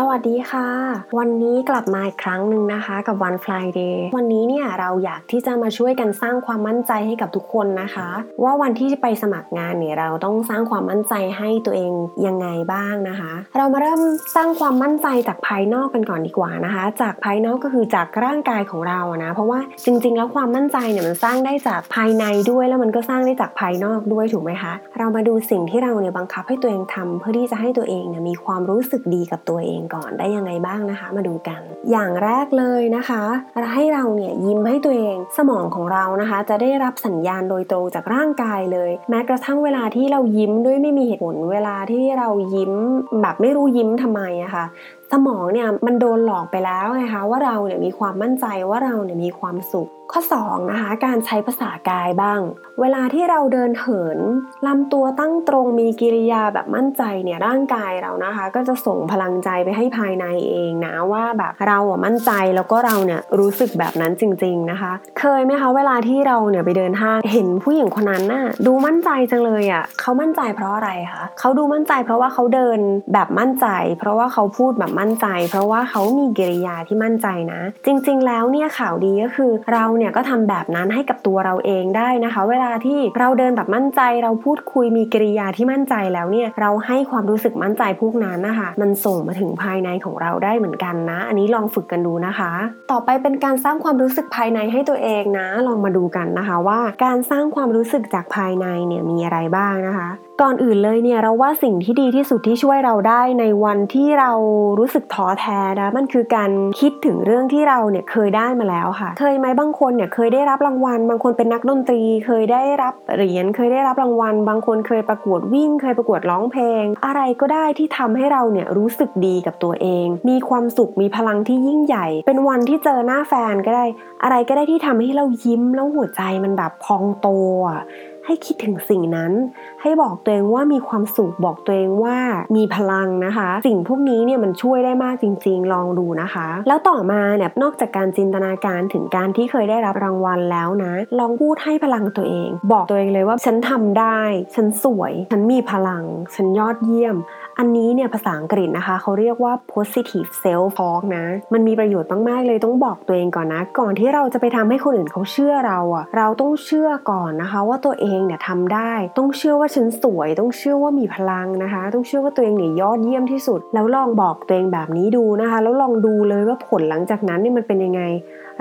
สวัสดีค่ะ วันนี้กลับมาอีกครั้งหนึ่งนะคะ กับวัน Friday วันนี้เนี่ยเราอยากที่จะมาช่วยกันสร้างความมั่นใจให้กับทุกคนนะคะ ว่าวันที่ไปสมัครงานเนี่ยเราต้องสร้างความมั่นใจให้ตัวเองยังไงบ้างนะคะ เรามาเริ่มสร้างความมั่นใจจากภายนอกกันก่อนดีกว่านะคะ จากภายนอกก็คือจากร่างกายของเรานะ เพราะว่าจริง ๆ แล้วความมั่นใจเนี่ยมันสร้างได้จากภายในด้วย แล้วมันก็สร้างได้จากภายนอกด้วยถูกไหมคะ เรามาดูสิ่งที่เราเนี่ยบังคับให้ตัวเองทำเพื่อที่จะให้ตัวเองเนี่ยมีความรู้สึกดีกับตัวเองก่อนได้ยังไงบ้างนะคะ มาดูกัน อย่างแรกเลยนะคะให้เราเนี่ยยิ้มให้ตัวเองสมองของเรานะคะ จะได้รับสัญญาณโดยตรงจากร่างกายเลย แม้กระทั่งเวลาที่เรายิ้มด้วยไม่มีเหตุผลเวลาที่เรายิ้มแบบไม่รู้ยิ้มทำไมอะคะ่ะ สมองเนี่ยมันโดนหลอกไปแล้วไงคะว่าเราเนี่ยมีความมั่นใจว่าเราเนี่ยมีความสุข ข้อ2นะคะการใช้ภาษากายบ้าง เวลาที่เราเดินเหินลำตัวตั้งตรงมีกิริยาแบบมั่นใจเนี่ยร่างกายเรานะคะ ก็จะส่งพลังใจไปให้ภายในเองนะว่าแบบเราอะมั่นใจแล้วก็เราเนี่ยรู้สึกแบบนั้นจริง ๆนะคะ เคยไหมคะเวลาที่เราเนี่ยไปเดินห้างเห็นผู้หญิงคนนั้นน่ะดูมั่นใจจังเลยอะเขามั่นใจเพราะอะไรคะเขาดูมั่นใจเพราะว่าเขาเดินแบบมั่นใจ เพราะว่าเขาพูดแบบมั่นใจ เพราะว่าเขามีกิริยาที่มั่นใจนะ จริง ๆ แล้วเนี่ยข่าวดีก็คือ เราเนี่ยก็ทำแบบนั้นให้กับตัวเราเองได้นะคะ เวลาที่เราเดินแบบมั่นใจ เราพูดคุยมีกิริยาที่มั่นใจแล้วเนี่ยเราให้ความรู้สึกมั่นใจพวกนั้นนะคะมันส่งมาถึงภายในของเราได้เหมือนกันนะ อันนี้ลองฝึกกันดูนะคะ ต่อไปเป็นการสร้างความรู้สึกภายในให้ตัวเองนะ ลองมาดูกันนะคะว่าการสร้างความรู้สึกจากภายในเนี่ยมีอะไรบ้างนะคะ ก่อนอื่นเลยเนี่ยเราว่าสิ่งที่ดีที่สุดที่ช่วยเราได้ในวันที่เรารูู้้สึกท้อแท้นะมันคือการคิดถึงเรื่องที่เราเนี่ยเคยได้มาแล้วค่ะ เคยไหมบางคนเนี่ยเคยได้รับรางวัล บางคนเป็นนักดนตรี เคยได้รับเหรียญเคยได้รับรางวัล บางคนเคยประกวดวิ่ง เคยประกวดร้องเพลง อะไรก็ได้ที่ทำให้เราเนี่ยรู้สึกดีกับตัวเอง มีความสุขมีพลังที่ยิ่งใหญ่ เป็นวันที่เจอหน้าแฟนก็ได้ อะไรก็ได้ที่ทำให้เรายิ้มแล้วหัวใจมันแบบพองโต ให้คิดถึงสิ่งนั้น ให้บอกตัวเองว่ามีความสุขบอกตัวเองว่ามีพลังนะคะ สิ่งพวกนี้เนี่ยมันช่วยได้มากจริง ๆ ลองดูนะคะ แล้วต่อมาเนี่ยนอกจากการจินตนาการถึงการที่เคยได้รับรางวัลแล้วนะ ลองพูดให้พลังตัวเอง บอกตัวเองเลยว่าฉันทำได้ ฉันสวย ฉันมีพลัง ฉันยอดเยี่ยม อันนี้เนี่ยภาษาอังกฤษนะคะเขาเรียกว่า positive self talk นะ มันมีประโยชน์มาก ๆ เลยต้องบอกตัวเองก่อนนะ ก่อนที่เราจะไปทำให้คนอื่นเขาเชื่อเราอะเราต้องเชื่อก่อนนะคะ ว่าตัวเองเนี่ยทำได้ ต้องเชื่อว่าฉันสวย ต้องเชื่อว่ามีพลังนะคะ ต้องเชื่อว่าตัวเองเนี่ยยอดเยี่ยมที่สุด แล้วลองบอกตัวเองแบบนี้ดูนะคะ แล้วลองดูเลยว่าผลหลังจากนั้นนี่มันเป็นยังไง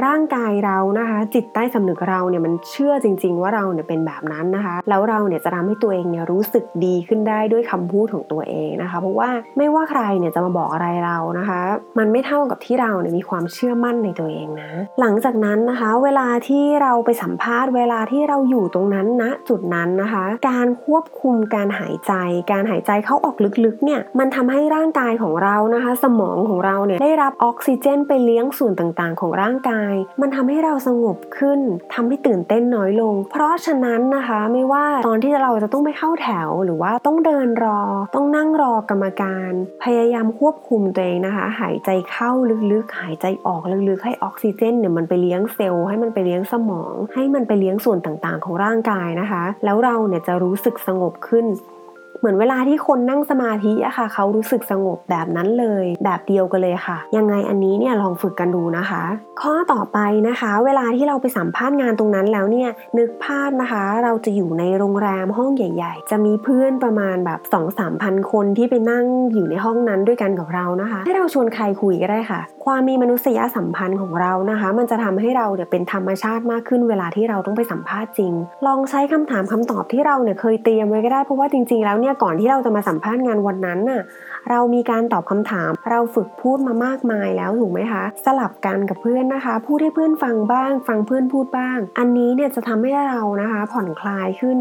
ร่างกายเรานะคะ จิตใต้สำนึกเราเนี่ยมันเชื่อจริง ๆ ว่าเราเนี่ยเป็นแบบนั้นนะคะ แล้วเราเนี่ยจะทำให้ตัวเองเนี่ยรู้สึกดีขึ้นได้ด้วยคำพูดของตัวเองนะคะ เพราะว่าไม่ว่าใครเนี่ยจะมาบอกอะไรเรานะคะ มันไม่เท่ากับที่เราเนี่ยมีความเชื่อมั่นในตัวเองนะ หลังจากนั้นนะคะ เวลาที่เราไปสัมภาษณ์ เวลาที่เราอยู่ตรงนั้นณนะจุดนั้นนะคะ การควบคุมการหายใจ การหายใจเข้าออกลึกๆเนี่ยมันทำให้ร่างกายของเรานะคะ สมองของเราเนี่ยได้รับออกซิเจน ไปเลี้ยงส่วนต่างๆ ของร่างกายมันทำให้เราสงบขึ้นทำให้ตื่นเต้นน้อยลง เพราะฉะนั้นนะคะไม่ว่าตอนที่เราจะต้องไปเข้าแถว หรือว่าต้องเดินรอ ต้องนั่งรอกรรมการ พยายามควบคุมตัวเองนะคะ หายใจเข้าลึกๆ หายใจออกลึกๆ ให้ออกซิเจนเนี่ยมันไปเลี้ยงเซลล์ ให้มันไปเลี้ยงสมอง ให้มันไปเลี้ยงส่วนต่างๆ ของร่างกายนะคะ แล้วเราเนี่ยจะรู้สึกสงบขึ้น เหมือนเวลาที่คนนั่งสมาธิอะค่ะ เขารู้สึกสงบแบบนั้นเลย แบบเดียวกันเลยค่ะ ยังไงอันนี้เนี่ยลองฝึกกันดูนะคะ ข้อต่อไปนะคะ เวลาที่เราไปสัมภาษณ์งานตรงนั้นแล้วเนี่ยนึกภาพนะคะ เราจะอยู่ในโรงแรมห้องใหญ่ ๆ จะมีเพื่อนประมาณแบบ2 3 0 0พันคนที่ไปนั่งอยู่ในห้องนั้นด้วยกันกับเรานะคะ ให้เราชวนใครคุยก็ได้ค่ะ ความมีมนุษยสัมพันธ์ของเรานะคะ มันจะทำให้เราเนี่ยเป็นธรรมชาติมากขึ้นเวลาที่เราต้องไปสัมภาษณ์จริง ลองใช้คำถามคำตอบที่เราเนี่ยเคยเตรียมไว้ก็ได้เพราะว่าจริงๆแล้วเนี่ยก่อนที่เราจะมาสัมภาษณ์งานวันนั้นน่ะเรามีการตอบคำถาม เราฝึกพูดมามากมายแล้วถูกไหมคะ สลับกันกับเพื่อนนะคะ พูดให้เพื่อนฟังบ้าง ฟังเพื่อนพูดบ้าง อันนี้เนี่ยจะทำให้เรานะคะ ผ่อนคลายขึ้น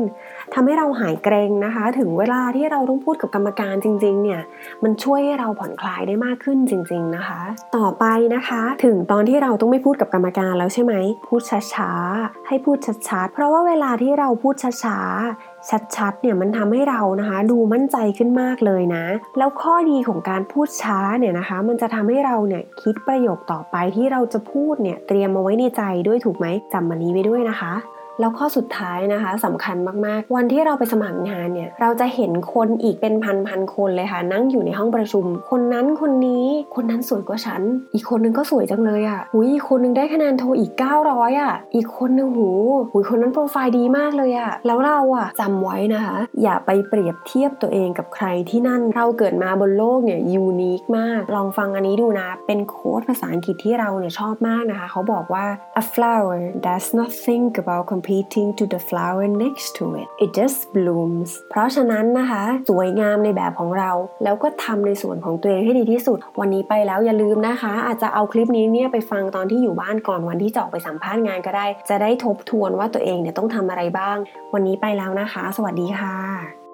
ทำให้เราหายเกรงนะคะ ถึงเวลาที่เราต้องพูดกับกรรมการจริง ๆ เนี่ยมันช่วยให้เราผ่อนคลายได้มากขึ้นจริง ๆนะคะ ต่อไปนะคะ ถึงตอนที่เราต้องไม่พูดกับกรรมการแล้วใช่ไหมพูดช้าๆให้พูดชัดๆเพราะว่าเวลาที่เราพูดช้าๆ ชัดๆเนี่ยมันทำให้เรานะคะดูมั่นใจขึ้นมากเลยนะ แล้วข้อดีของการพูดช้าเนี่ยนะคะ มันจะทำให้เราเนี่ยคิดประโยคต่อไปที่เราจะพูดเนี่ยเตรียมมาไว้ในใจด้วยถูกไหมจำมันนี้ไว้ด้วยนะคะ แล้วข้อสุดท้ายนะคะสำคัญมากๆ วันที่เราไปสมัครงานเนี่ยเราจะเห็นคนอีกเป็นพันๆคนเลยค่ะ นั่งอยู่ในห้องประชุม คนนั้นคนนี้คนนั้นสวยกว่าฉัน อีกคนนึงก็สวยจังเลยอะ่ะหุยอีกคนนึงได้คะแนนโทอีก 900อะ อีกคนนึงหูหุยคนนั้นโปรไฟล์ดีมากเลยอะ่ะแล้วเราอะจำไว้นะคะ อย่าไปเปรียบเทียบตัวเองกับใครที่นั่นเราเกิดมาบนโลกเนี่ยยูนิคมาก ลองฟังอันนี้ดูนะ เป็นโค้ดภาษาอังกฤษที่เราเนี่ยชอบมากนะคะ เขาบอกว่า a flower does not think about competing to the flower next to it it just blooms เพราะฉะนั้นนะคะ สวยงามในแบบของเรา แล้วก็ทำในส่วนของตัวเองให้ดีที่สุด วันนี้ไปแล้วอย่าลืมนะคะ อาจจะเอาคลิปนี้เนี่ยไปฟังตอนที่อยู่บ้านก่อนวันที่จะออกไปสัมภาษณ์งานก็ได้ จะได้ทบทวนว่าตัวเองเนี่ยต้องทำอะไรบ้าง วันนี้ไปแล้วนะคะ สวัสดีค่ะ